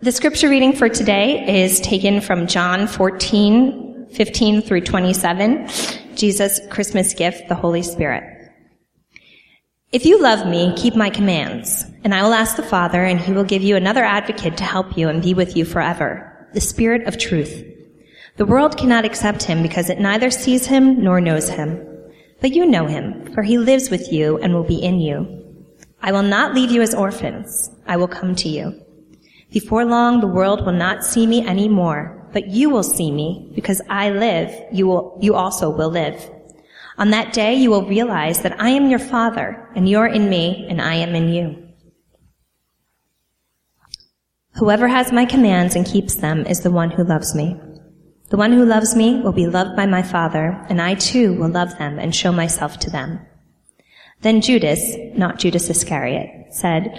The scripture reading for today is taken from John 14, 15 through 27, Jesus' Christmas gift, the Holy Spirit. If you love me, keep my commands, and I will ask the Father, and he will give you another advocate to help you and be with you forever, the Spirit of truth. The world cannot accept him because it neither sees him nor knows him. But you know him, for he lives with you and will be in you. I will not leave you as orphans. I will come to you. Before long, the world will not see me anymore, but you will see me because I live. You will, you also will live. On that day, you will realize that I am your father and you're in me and I am in you. Whoever has my commands and keeps them is the one who loves me. The one who loves me will be loved by my Father, and I too will love them and show myself to them. Then Judas, not Judas Iscariot, said,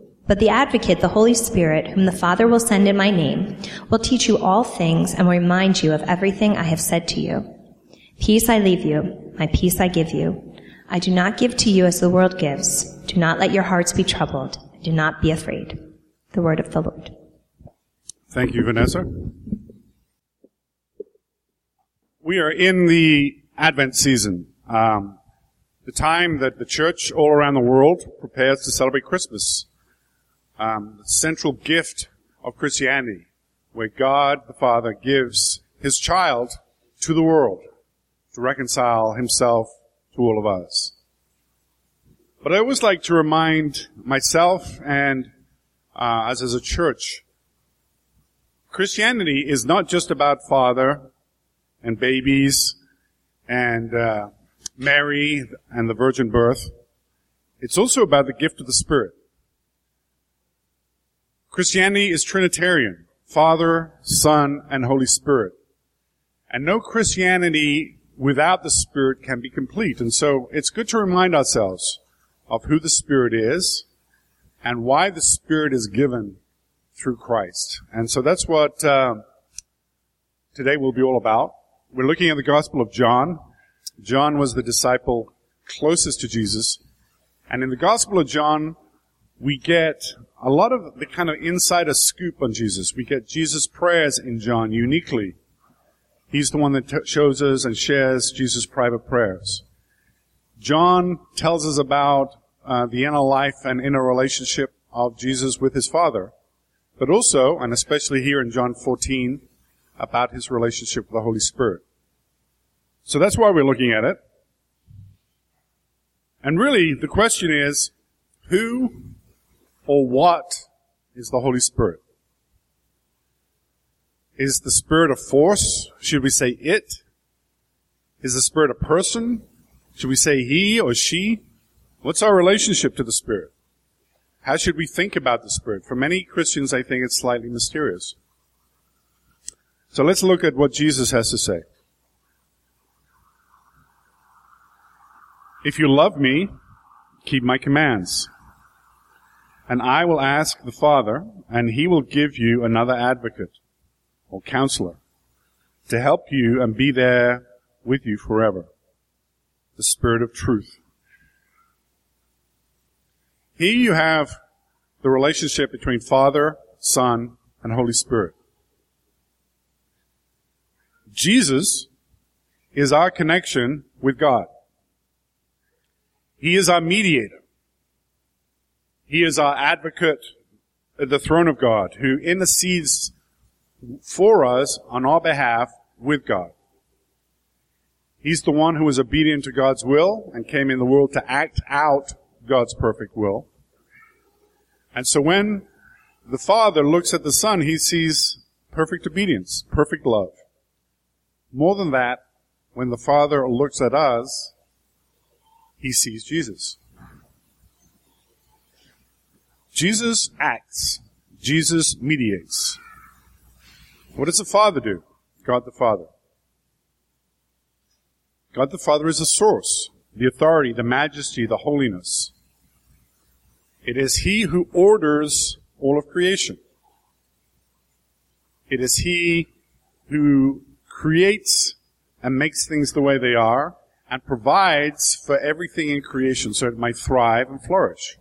But the advocate, the Holy Spirit, whom the Father will send in my name, will teach you all things and will remind you of everything I have said to you. Peace I leave you, my peace I give you. I do not give to you as the world gives. Do not let your hearts be troubled. Do not be afraid. The word of the Lord. Thank you, Vanessa. We are in the Advent season. Um, the time that the church all around the world prepares to celebrate Christmas. Um, the central gift of Christianity, where God the Father gives His child to the world to reconcile Himself to all of us. But I always like to remind myself and uh, us as a church, Christianity is not just about Father and babies and uh, Mary and the virgin birth. It's also about the gift of the Spirit. Christianity is Trinitarian. Father, Son, and Holy Spirit. And no Christianity without the Spirit can be complete. And so it's good to remind ourselves of who the Spirit is and why the Spirit is given through Christ. And so that's what uh, today will be all about. We're looking at the Gospel of John, John was the disciple closest to Jesus. And in the Gospel of John, we get a lot of the kind of insider scoop on Jesus. We get Jesus' prayers in John uniquely. He's the one that t- shows us and shares Jesus' private prayers. John tells us about uh, the inner life and inner relationship of Jesus with his Father, but also, and especially here in John 14, about his relationship with the Holy Spirit. So that's why we're looking at it. And really, the question is, who or what is the Holy Spirit? Is the Spirit a force? Should we say it? Is the Spirit a person? Should we say he or she? What's our relationship to the Spirit? How should we think about the Spirit? For many Christians, I think it's slightly mysterious. So let's look at what Jesus has to say. If you love me, keep my commands. And I will ask the Father, and he will give you another advocate or counselor to help you and be there with you forever. The Spirit of truth. Here you have the relationship between Father, Son, and Holy Spirit. Jesus is our connection with God. He is our mediator. He is our advocate at the throne of God who intercedes for us on our behalf with God. He's the one who was obedient to God's will and came in the world to act out God's perfect will. And so when the Father looks at the Son, he sees perfect obedience, perfect love. More than that, when the Father looks at us, he sees Jesus. Jesus acts. Jesus mediates. What does the Father do? God the Father. God the Father is the source, the authority, the majesty, the holiness. It is He who orders all of creation. It is He who creates and makes things the way they are and provides for everything in creation so it might thrive and flourish.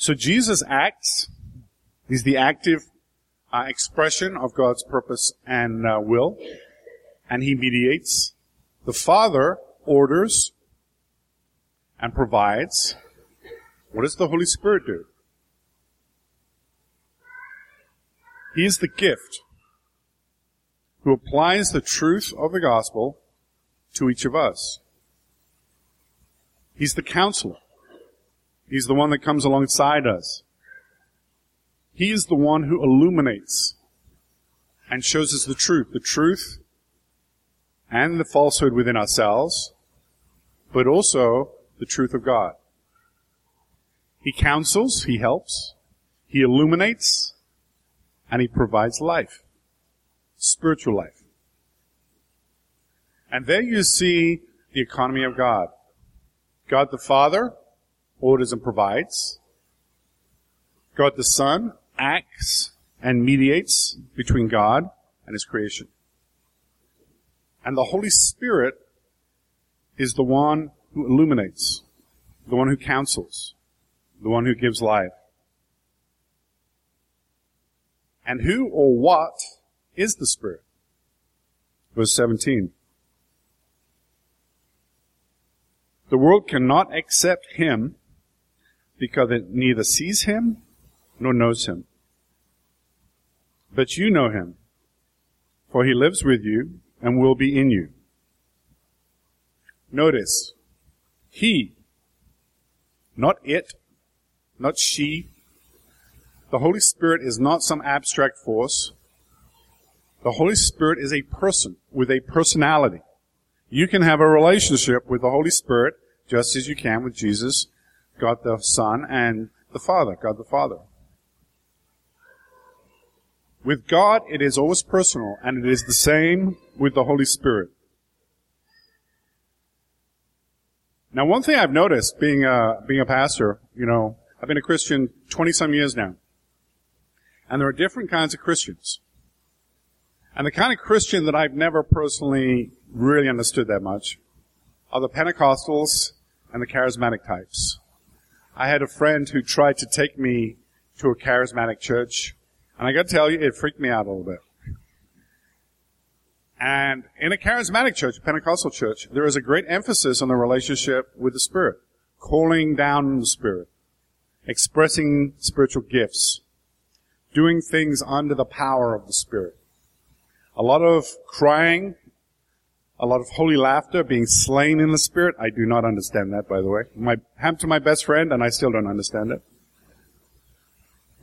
So Jesus acts. He's the active uh, expression of God's purpose and uh, will, and he mediates. The Father orders and provides. What does the Holy Spirit do? He is the gift who applies the truth of the gospel to each of us. He's the counselor. He's the one that comes alongside us. He is the one who illuminates and shows us the truth, the truth and the falsehood within ourselves, but also the truth of God. He counsels, he helps, he illuminates, and he provides life, spiritual life. And there you see the economy of God. God the Father orders and provides. God the Son acts and mediates between God and His creation. And the Holy Spirit is the one who illuminates, the one who counsels, the one who gives life. And who or what is the Spirit? Verse 17. The world cannot accept Him because it neither sees Him nor knows Him. But you know Him, for He lives with you and will be in you. Notice, He, not it, not she, the Holy Spirit is not some abstract force. The Holy Spirit is a person with a personality. You can have a relationship with the Holy Spirit just as you can with Jesus, God the Son, and the Father, God the Father. With God, it is always personal, and it is the same with the Holy Spirit. Now, one thing I've noticed being a, being a pastor, you know, I've been a Christian 20 some years now. And there are different kinds of Christians. And the kind of Christian that I've never personally really understood that much are the Pentecostals and the charismatic types. I had a friend who tried to take me to a charismatic church, and I got to tell you, it freaked me out a little bit. And in a charismatic church, a Pentecostal church, there is a great emphasis on the relationship with the Spirit, calling down the Spirit, expressing spiritual gifts, doing things under the power of the Spirit. A lot of crying, a lot of holy laughter, being slain in the Spirit. I do not understand that, by the way. My, happened to my best friend, and I still don't understand it.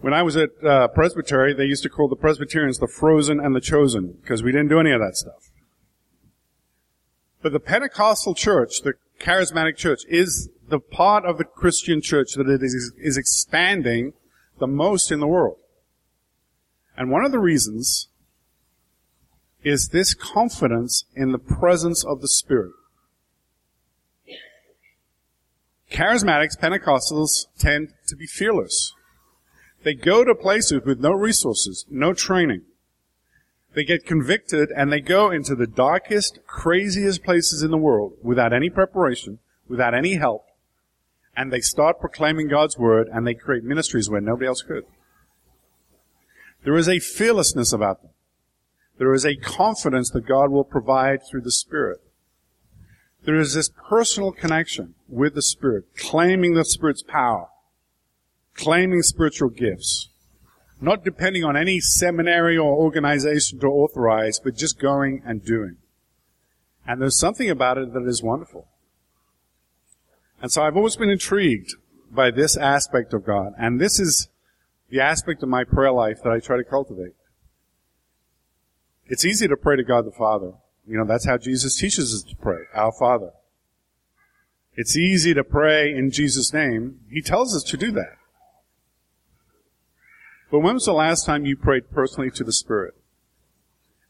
When I was at uh, Presbytery, they used to call the Presbyterians the frozen and the chosen, because we didn't do any of that stuff. But the Pentecostal church, the charismatic church, is the part of the Christian church that it is, is expanding the most in the world. And one of the reasons is this confidence in the presence of the Spirit. Charismatics, Pentecostals tend to be fearless. They go to places with no resources, no training. They get convicted and they go into the darkest, craziest places in the world without any preparation, without any help, and they start proclaiming God's word and they create ministries where nobody else could. There is a fearlessness about them. There is a confidence that God will provide through the Spirit. There is this personal connection with the Spirit, claiming the Spirit's power, claiming spiritual gifts, not depending on any seminary or organization to authorize, but just going and doing. And there's something about it that is wonderful. And so I've always been intrigued by this aspect of God. And this is the aspect of my prayer life that I try to cultivate. It's easy to pray to God the Father. You know, that's how Jesus teaches us to pray. Our Father. It's easy to pray in Jesus' name. He tells us to do that. But when was the last time you prayed personally to the Spirit?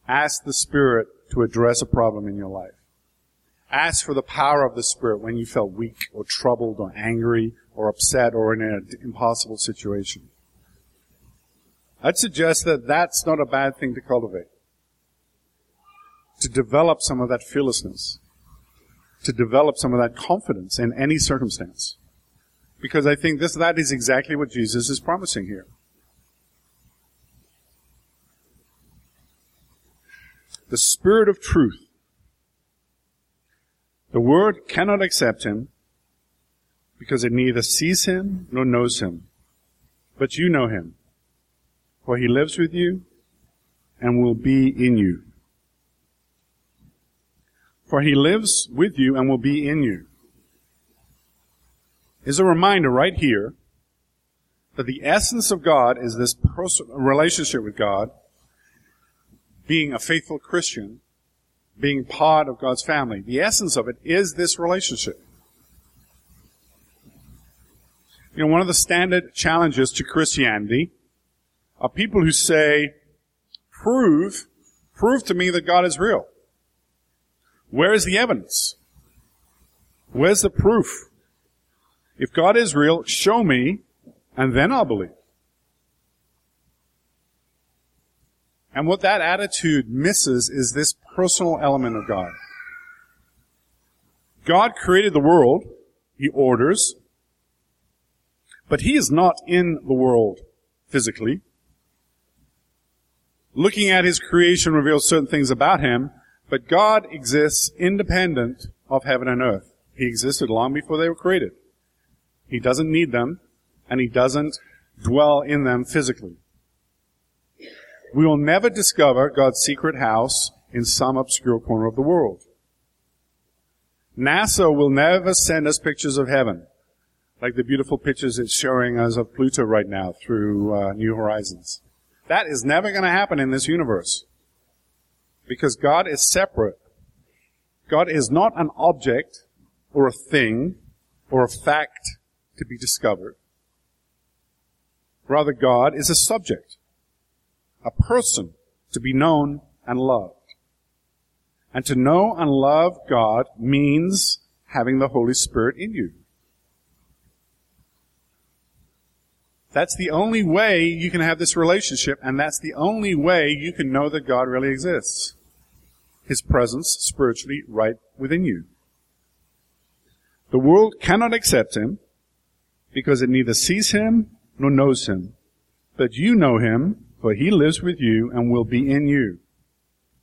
Ask the Spirit to address a problem in your life. Ask for the power of the Spirit when you felt weak or troubled or angry or upset or in an impossible situation. I'd suggest that that's not a bad thing to cultivate. To develop some of that fearlessness. To develop some of that confidence in any circumstance. Because I think this, that is exactly what Jesus is promising here. The Spirit of truth the world cannot accept him because it neither sees him nor knows him. But you know him, for he lives with you and will be in you. For he lives with you and will be in you. Is a reminder right here that the essence of God is this relationship with God, being a faithful Christian, being part of God's family. The essence of it is this relationship. You know, one of the standard challenges to Christianity are people who say, prove, prove to me that God is real. Where is the evidence? Where's the proof? If God is real, show me, and then I'll believe. And what that attitude misses is this personal element of God. God created the world. He orders. But He is not in the world physically. Looking at His creation reveals certain things about Him, but God exists independent of heaven and earth. He existed long before they were created. He doesn't need them, and He doesn't dwell in them physically. We will never discover God's secret house in some obscure corner of the world. NASA will never send us pictures of heaven, like the beautiful pictures it's showing us of Pluto right now through uh, New Horizons. That is never going to happen in this universe. Because God is separate. God is not an object or a thing or a fact to be discovered. Rather, God is a subject a person to be known and loved. And to know and love God means having the Holy Spirit in you. That's the only way you can have this relationship, and that's the only way you can know that God really exists. His presence spiritually right within you. The world cannot accept Him because it neither sees Him nor knows Him. But you know Him for he lives with you and will be in you.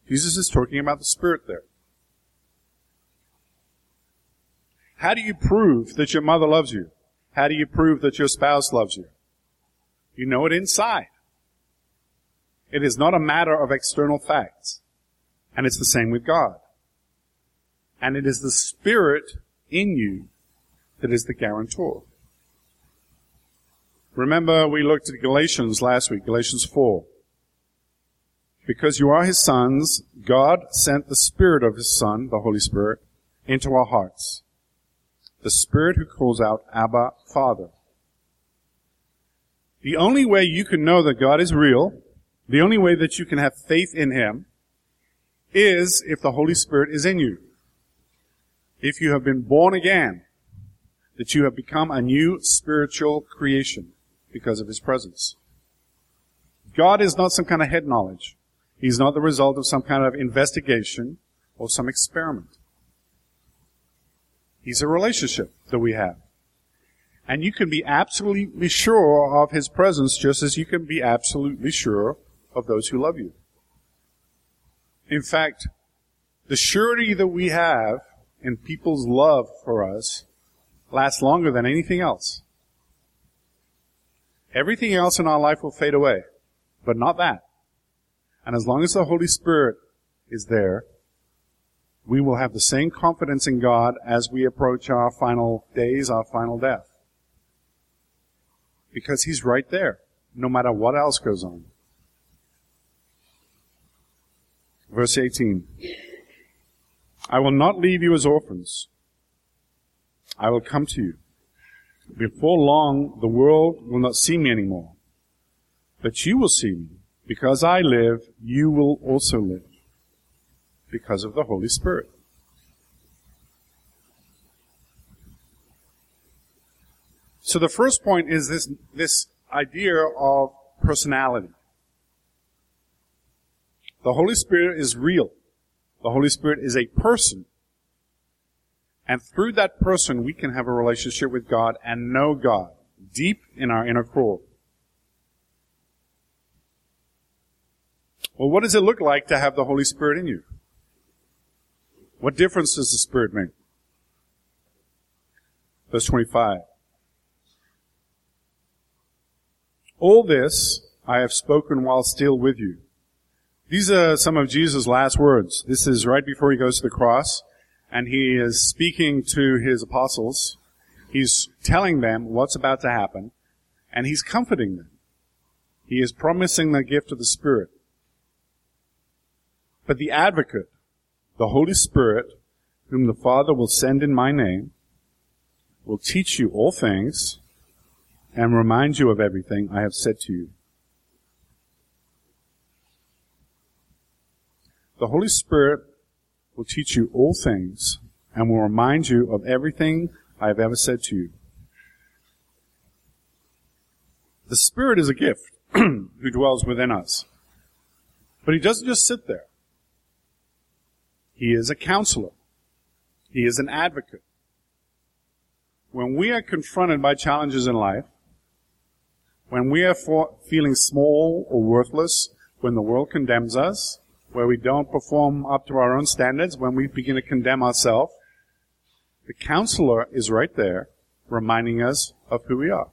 Jesus is talking about the Spirit there. How do you prove that your mother loves you? How do you prove that your spouse loves you? You know it inside. It is not a matter of external facts. And it's the same with God. And it is the Spirit in you that is the guarantor. Remember we looked at Galatians last week, Galatians 4. Because you are his sons, God sent the Spirit of his Son, the Holy Spirit, into our hearts. The Spirit who calls out, Abba, Father. The only way you can know that God is real, the only way that you can have faith in Him, is if the Holy Spirit is in you. If you have been born again, that you have become a new spiritual creation because of his presence. God is not some kind of head knowledge. He's not the result of some kind of investigation or some experiment. He's a relationship that we have. And you can be absolutely sure of his presence just as you can be absolutely sure of those who love you. In fact, the surety that we have in people's love for us lasts longer than anything else. Everything else in our life will fade away, but not that. And as long as the Holy Spirit is there, we will have the same confidence in God as we approach our final days, our final death. Because He's right there, no matter what else goes on. Verse 18. I will not leave you as orphans. I will come to you. Before long, the world will not see me anymore. But you will see me. Because I live, you will also live. Because of the Holy Spirit. So the first point is this, this idea of personality. The Holy Spirit is real. The Holy Spirit is a person. And through that person, we can have a relationship with God and know God deep in our inner core. Well, what does it look like to have the Holy Spirit in you? What difference does the Spirit make? Verse 25. All this I have spoken while still with you. These are some of Jesus' last words. This is right before he goes to the cross, and he is speaking to his apostles. He's telling them what's about to happen, and he's comforting them. He is promising the gift of the Spirit. But the advocate, the Holy Spirit, whom the Father will send in my name, will teach you all things and remind you of everything I have said to you. The Holy Spirit will teach you all things and will remind you of everything I have ever said to you. The Spirit is a gift who dwells within us. But He doesn't just sit there. He is a counselor. He is an advocate. When we are confronted by challenges in life, when we are feeling small or worthless, when the world condemns us, where we don't perform up to our own standards, when we begin to condemn ourselves, the counselor is right there reminding us of who we are.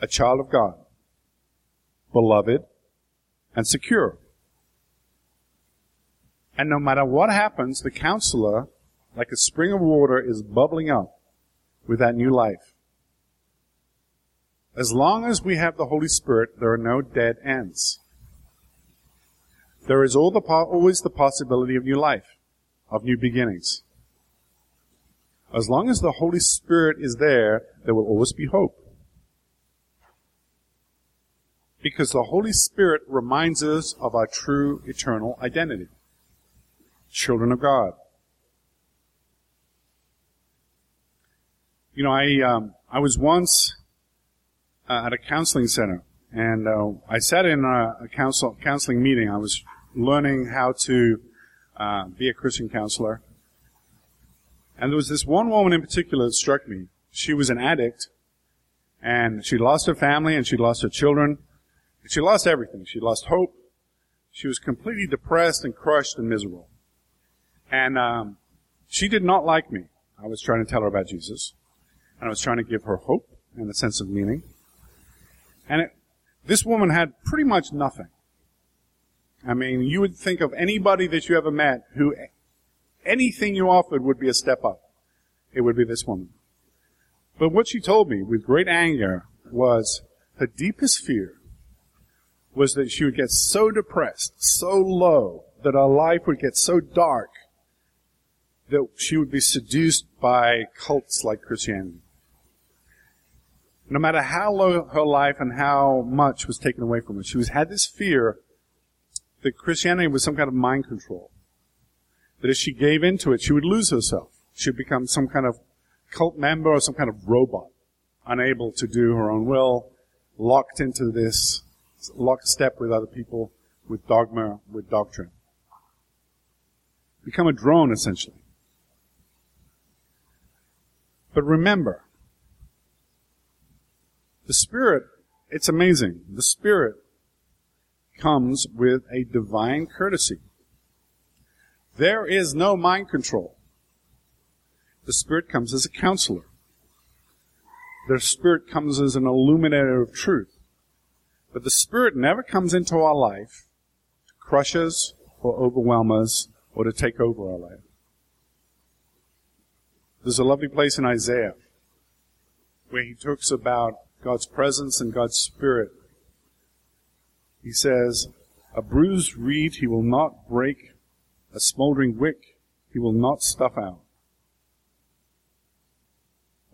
A child of God. Beloved and secure. And no matter what happens, the counselor, like a spring of water, is bubbling up with that new life. As long as we have the Holy Spirit, there are no dead ends. There is the, always the possibility of new life, of new beginnings. As long as the Holy Spirit is there, there will always be hope. Because the Holy Spirit reminds us of our true eternal identity. Children of God. You know, I, um, I was once uh, at a counseling center, and uh, I sat in a, a counsel, counseling meeting. I was learning how to uh, be a Christian counselor, and there was this one woman in particular that struck me. She was an addict, and she lost her family, and she lost her children. She lost everything. She lost hope. She was completely depressed and crushed and miserable. And um, she did not like me. I was trying to tell her about Jesus, and I was trying to give her hope and a sense of meaning. And it, this woman had pretty much nothing. I mean, you would think of anybody that you ever met who anything you offered would be a step up. It would be this woman. But what she told me with great anger was her deepest fear was that she would get so depressed, so low, that her life would get so dark that she would be seduced by cults like Christianity no matter how low her life and how much was taken away from her, she was had this fear that Christianity was some kind of mind control. That if she gave into it, she would lose herself. She would become some kind of cult member or some kind of robot, unable to do her own will, locked into this lockstep with other people, with dogma, with doctrine. Become a drone, essentially. But remember, the Spirit, it's amazing. The Spirit comes with a divine courtesy. There is no mind control. The Spirit comes as a counselor. The Spirit comes as an illuminator of truth. But the Spirit never comes into our life to crush us or overwhelm us or to take over our life. There's a lovely place in Isaiah where he talks about God's presence and God's Spirit. He says, a bruised reed he will not break, a smoldering wick he will not stuff out.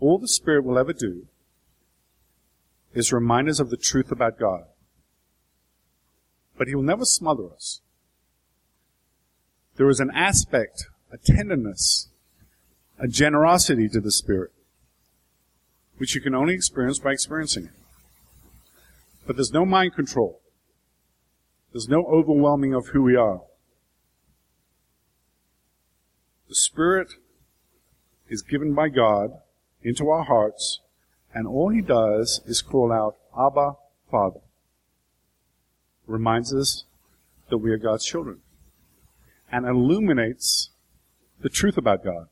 All the Spirit will ever do is remind us of the truth about God. But he will never smother us. There is an aspect, a tenderness, a generosity to the Spirit, which you can only experience by experiencing it. But there's no mind control. There's no overwhelming of who we are. The Spirit is given by God into our hearts, and all He does is call out, Abba, Father. Reminds us that we are God's children, and illuminates the truth about God.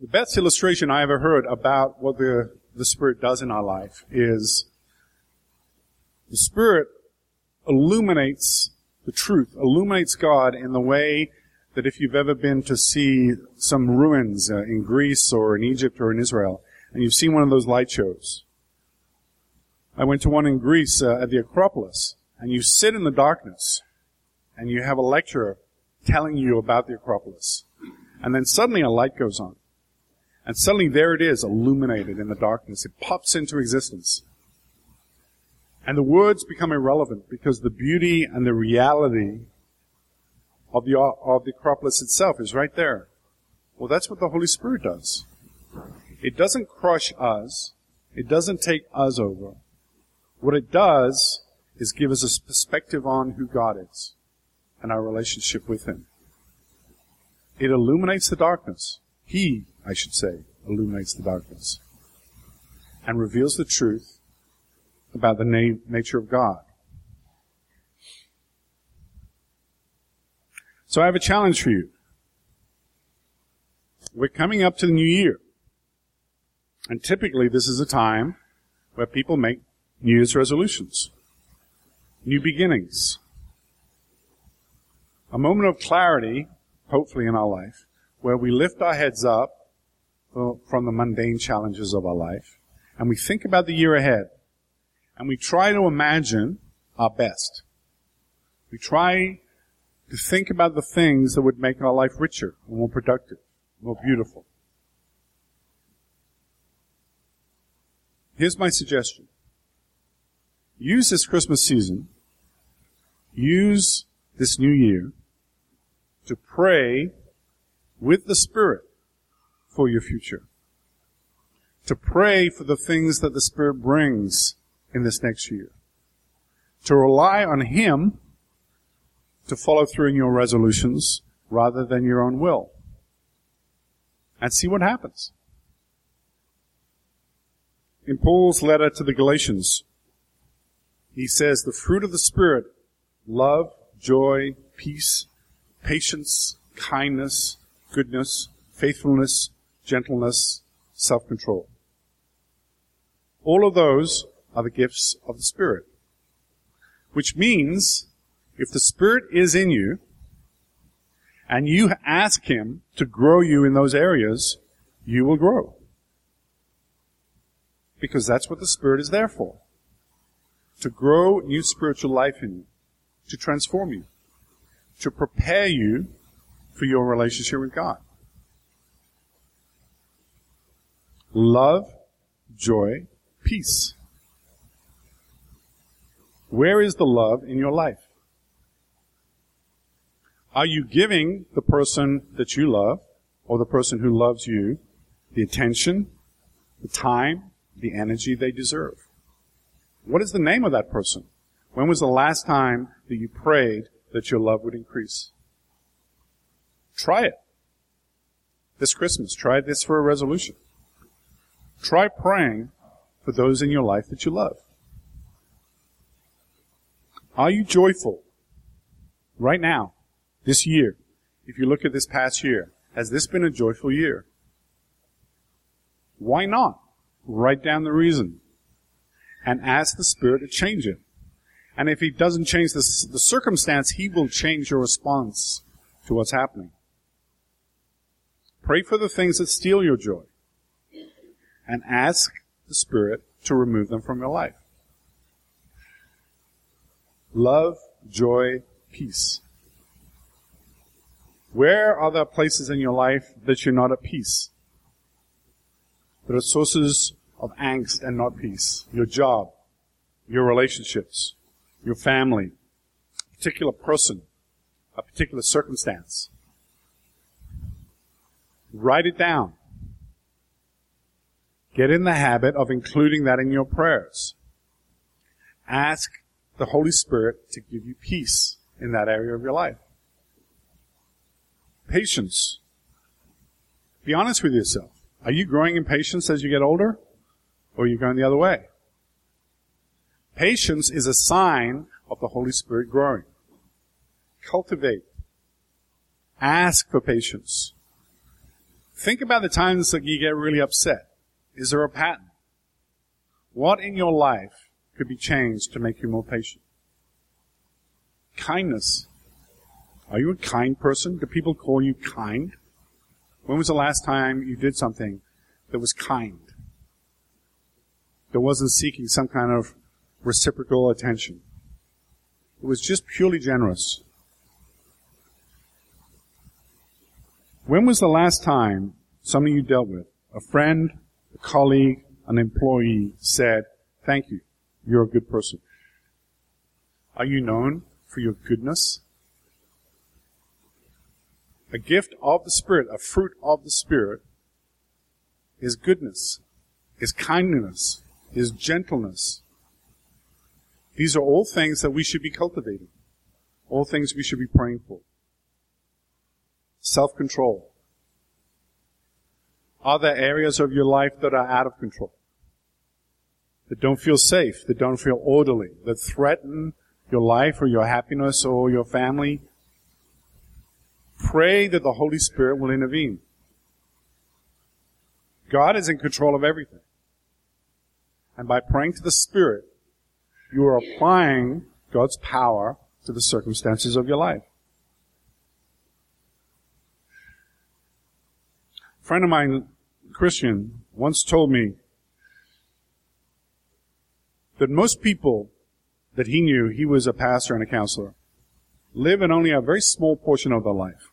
The best illustration I ever heard about what the, the Spirit does in our life is the Spirit illuminates the truth, illuminates God in the way that if you've ever been to see some ruins uh, in Greece or in Egypt or in Israel, and you've seen one of those light shows. I went to one in Greece uh, at the Acropolis, and you sit in the darkness, and you have a lecturer telling you about the Acropolis. And then suddenly a light goes on. And suddenly there it is, illuminated in the darkness. It pops into existence. And the words become irrelevant because the beauty and the reality of the, of the Acropolis itself is right there. Well, that's what the Holy Spirit does. It doesn't crush us. It doesn't take us over. What it does is give us a perspective on who God is and our relationship with Him. It illuminates the darkness. He I should say, illuminates the darkness and reveals the truth about the na- nature of God. So I have a challenge for you. We're coming up to the new year. And typically this is a time where people make New Year's resolutions. New beginnings. A moment of clarity, hopefully in our life, where we lift our heads up Uh, from the mundane challenges of our life, and we think about the year ahead, and we try to imagine our best. We try to think about the things that would make our life richer, more productive, more beautiful. Here's my suggestion. Use this Christmas season, use this new year to pray with the Spirit for your future. To pray for the things that the Spirit brings in this next year. To rely on Him to follow through in your resolutions rather than your own will. And see what happens. In Paul's letter to the Galatians, he says the fruit of the Spirit, love, joy, peace, patience, kindness, goodness, faithfulness, gentleness, self-control. All of those are the gifts of the Spirit. Which means, if the Spirit is in you, and you ask Him to grow you in those areas, you will grow. Because that's what the Spirit is there for. To grow new spiritual life in you. To transform you. To prepare you for your relationship with God. Love, joy, peace. Where is the love in your life? Are you giving the person that you love, or the person who loves you, the attention, the time, the energy they deserve? What is the name of that person? When was the last time that you prayed that your love would increase? Try it. This Christmas, try this for a resolution. Try praying for those in your life that you love. Are you joyful right now, this year? If you look at this past year, has this been a joyful year? Why not? Write down the reason and ask the Spirit to change it. And if He doesn't change the, the circumstance, He will change your response to what's happening. Pray for the things that steal your joy and ask the Spirit to remove them from your life. Love, joy, peace. Where are the places in your life that you're not at peace? That are sources of angst and not peace. Your job, your relationships, your family, a particular person, a particular circumstance. Write it down. Get in the habit of including that in your prayers. Ask the Holy Spirit to give you peace in that area of your life. Patience. Be honest with yourself. Are you growing in patience as you get older? Or are you going the other way? Patience is a sign of the Holy Spirit growing. Cultivate. Ask for patience. Think about the times that you get really upset. Is there a pattern? What in your life could be changed to make you more patient? Kindness. Are you a kind person? Do people call you kind? When was the last time you did something that was kind? That wasn't seeking some kind of reciprocal attention. It was just purely generous. When was the last time somebody you dealt with, a friend, a colleague, an employee, said, Thank you, you're a good person? Are you known for your goodness? A gift of the Spirit, a fruit of the Spirit, is goodness, is kindness, is gentleness. These are all things that we should be cultivating. All things we should be praying for. Self-control. Are there areas of your life that are out of control? That don't feel safe, that don't feel orderly, that threaten your life or your happiness or your family? Pray that the Holy Spirit will intervene. God is in control of everything. And by praying to the Spirit, you are applying God's power to the circumstances of your life. Friend of mine, Christian, once told me that most people that he knew, he was a pastor and a counselor, live in only a very small portion of their life.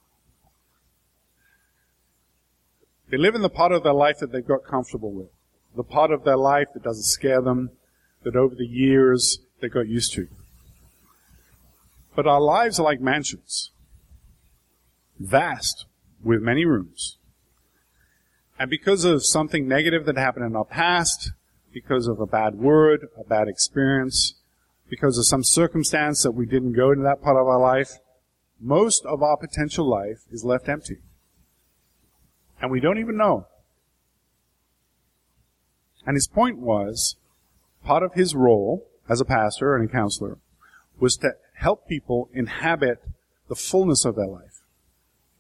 They live in the part of their life that they've got comfortable with. The part of their life that doesn't scare them, that over the years they got used to. But our lives are like mansions. Vast, with many rooms. And because of something negative that happened in our past, because of a bad word, a bad experience, because of some circumstance that we didn't go into that part of our life, most of our potential life is left empty. And we don't even know. And his point was, part of his role as a pastor and a counselor was to help people inhabit the fullness of their life.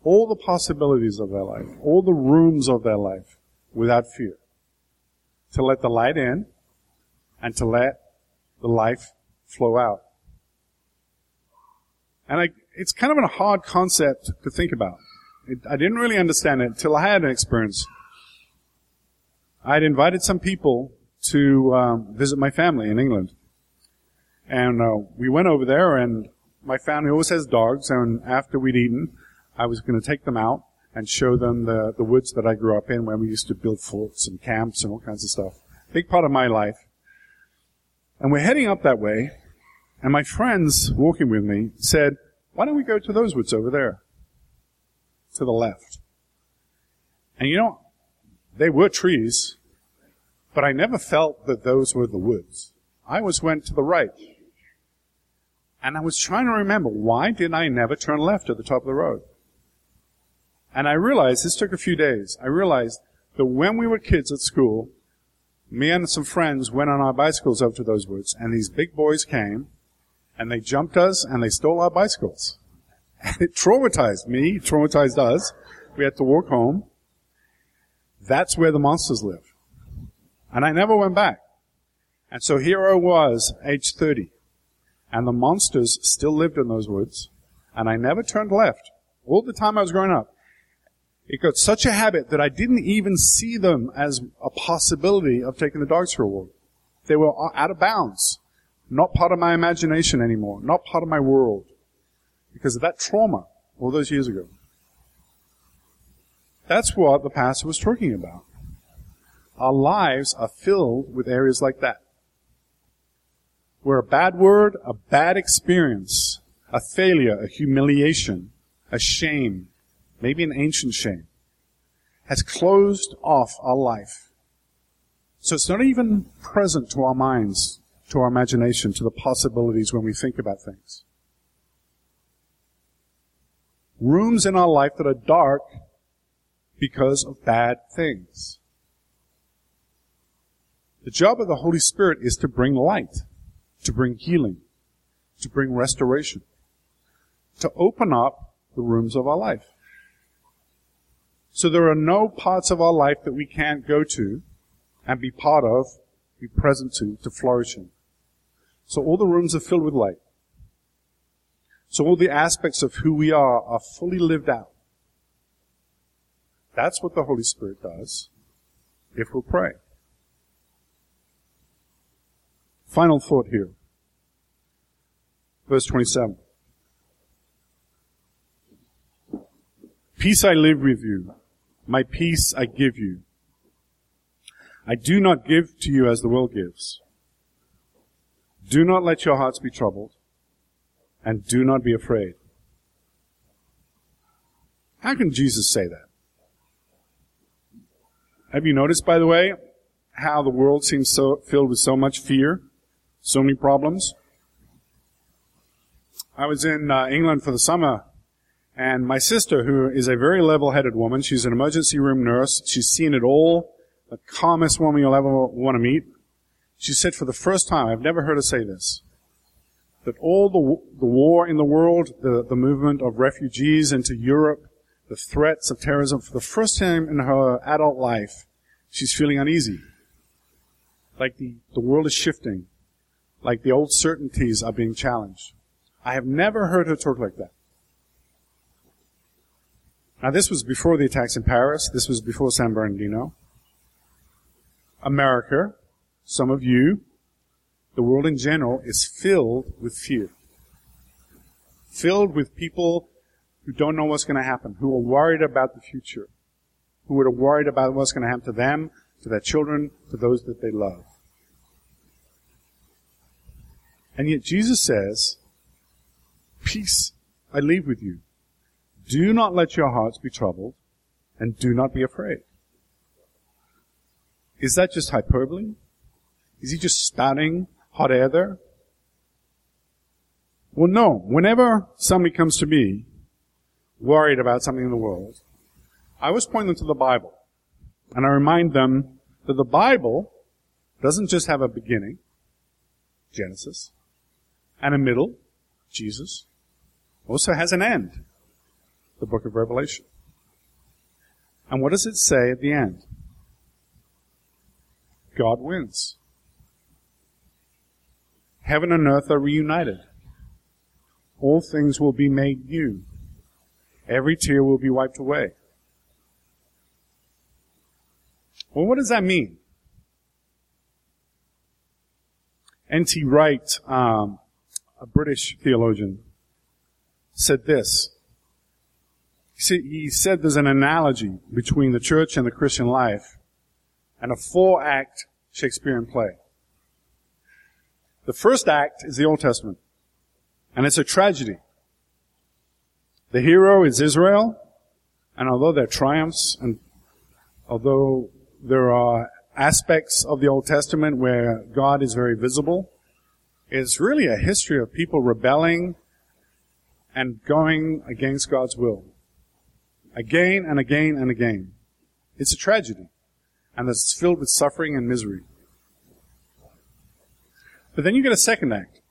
All the possibilities of their life, all the rooms of their life without fear. To let the light in and to let the life flow out. And I, it's kind of a hard concept to think about. It, I didn't really understand it until I had an experience. I had invited some people to um, visit my family in England. And uh, we went over there, and my family always has dogs. And after we'd eaten, I was going to take them out and show them the, the woods that I grew up in, where we used to build forts and camps and all kinds of stuff. Big part of my life. And we're heading up that way, and my friends walking with me said, "Why don't we go to those woods over there, to the left?" And you know, they were trees, but I never felt that those were the woods. I always went to the right. And I was trying to remember, why did I never turn left at the top of the road? And I realized, this took a few days, I realized that when we were kids at school, me and some friends went on our bicycles over to those woods, and these big boys came, and they jumped us, and they stole our bicycles. And it traumatized me, traumatized us. We had to walk home. That's where the monsters live. And I never went back. And so here I was, age 30. And the monsters still lived in those woods. And I never turned left. All the time I was growing up. It got such a habit that I didn't even see them as a possibility of taking the dogs for a walk. They were out of bounds. Not part of my imagination anymore. Not part of my world. Because of that trauma all those years ago. That's what the pastor was talking about. Our lives are filled with areas like that where a bad word, a bad experience a failure, a humiliation, a shame, maybe an ancient shame, has closed off our life. So it's not even present to our minds, to our imagination, to the possibilities when we think about things. Rooms in our life that are dark because of bad things. The job of the Holy Spirit is to bring light, to bring healing, to bring restoration, to open up the rooms of our life. So there are no parts of our life that we can't go to and be part of, be present to, to flourish in. So all the rooms are filled with light. So all the aspects of who we are are fully lived out. That's what the Holy Spirit does if we'll pray. Final thought here. Verse 27. Peace I live with you. My peace I give you. I do not give to you as the world gives. Do not let your hearts be troubled and do not be afraid. How can Jesus say that? Have you noticed, by the way, how the world seems so filled with so much fear, so many problems? I was in uh, England for the summer, and my sister, who is a very level-headed woman, she's an emergency room nurse. She's seen it all, the calmest woman you'll ever want to meet. She said for the first time, I've never heard her say this, that all the, the war in the world, the, the movement of refugees into Europe, the threats of terrorism, for the first time in her adult life, she's feeling uneasy. Like the, the world is shifting. Like the old certainties are being challenged. I have never heard her talk like that. Now this was before the attacks in Paris. This was before San Bernardino. America, some of you, the world in general is filled with fear. Filled with people who don't know what's going to happen, who are worried about the future, who are worried about what's going to happen to them, to their children, to those that they love. And yet Jesus says, peace I leave with you. Do not let your hearts be troubled and do not be afraid. Is that just hyperbole? Is he just spouting hot air there? Well, no. Whenever somebody comes to me worried about something in the world, I always point them to the Bible. And I remind them that the Bible doesn't just have a beginning, Genesis, and a middle, Jesus, also has an end, the book of Revelation. And what does it say at the end? God wins. Heaven and earth are reunited. All things will be made new. Every tear will be wiped away. Well, what does that mean? N.T. Wright, um, a British theologian, said this. Said, he said there's an analogy between the church and the Christian life and a four act Shakespearean play. The first act is the Old Testament, and it's a tragedy. The hero is Israel, and although there are triumphs, and although there are aspects of the Old Testament where God is very visible, it's really a history of people rebelling and going against God's will. Again and again and again. It's a tragedy. And it's filled with suffering and misery. But then you get a second act.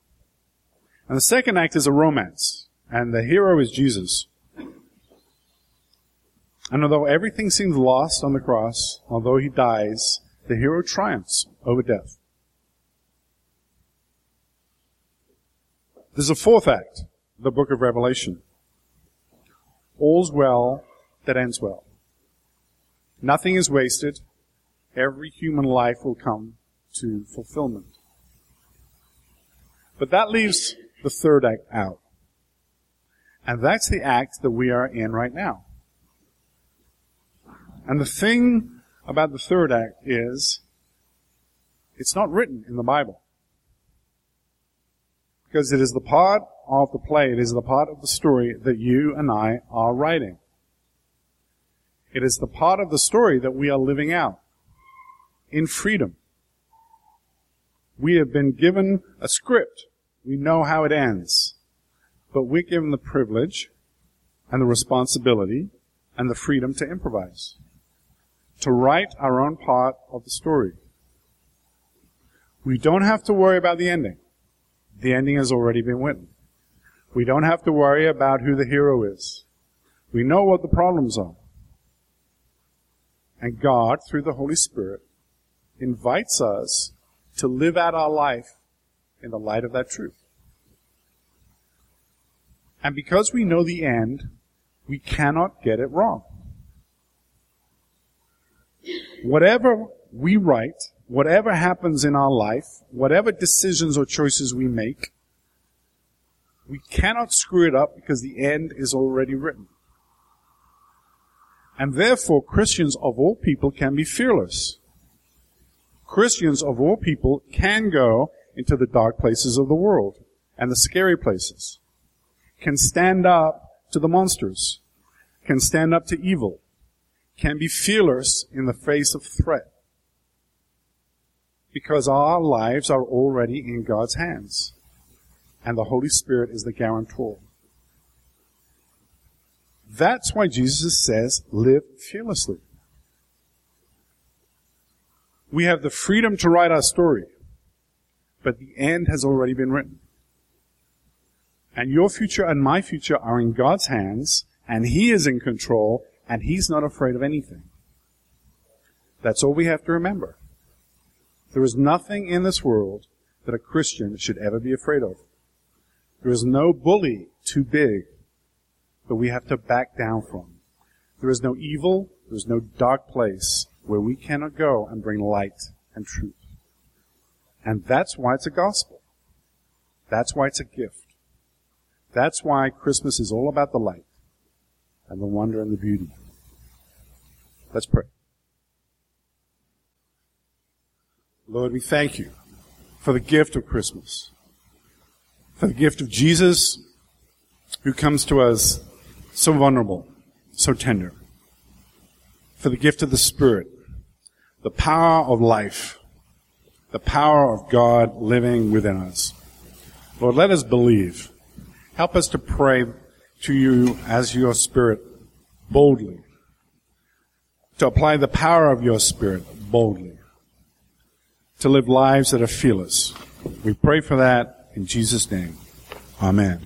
And the second act is a romance. And the hero is Jesus. And although everything seems lost on the cross, although he dies, the hero triumphs over death. There's a fourth act, the book of Revelation. All's well that ends well. Nothing is wasted. Every human life will come to fulfillment. But that leaves the third act out. And that's the act that we are in right now. And the thing about the third act is, it's not written in the Bible because it is the part of the play. It is the part of the story that you and I are writing. It is the part of the story that we are living out in freedom. We have been given a script. We know how it ends. But we're given the privilege and the responsibility and the freedom to improvise. To write our own part of the story. We don't have to worry about the ending. The ending has already been written. We don't have to worry about who the hero is. We know what the problems are. And God, through the Holy Spirit, invites us to live out our life in the light of that truth. And because we know the end, we cannot get it wrong. Whatever we write, whatever happens in our life, whatever decisions or choices we make, we cannot screw it up because the end is already written. And therefore, Christians of all people can be fearless. Christians of all people can go into the dark places of the world and the scary places, can stand up to the monsters, can stand up to evil, can be fearless in the face of threat. Because our lives are already in God's hands. And the Holy Spirit is the guarantor. That's why Jesus says, live fearlessly. We have the freedom to write our story, but the end has already been written. And your future and my future are in God's hands, and He is in control, and He's not afraid of anything. That's all we have to remember. There is nothing in this world that a Christian should ever be afraid of. There is no bully too big that we have to back down from. There is no evil, there is no dark place where we cannot go and bring light and truth. And that's why it's a gospel. That's why it's a gift. That's why Christmas is all about the light and the wonder and the beauty. Let's pray. Lord, we thank you for the gift of Christmas, for the gift of Jesus who comes to us so vulnerable, so tender, for the gift of the Spirit the power of life, the power of God living within us. Lord, let us believe. Help us to pray to you as your Spirit boldly, to apply the power of your Spirit boldly, to live lives that are fearless. We pray for that in Jesus' name. Amen.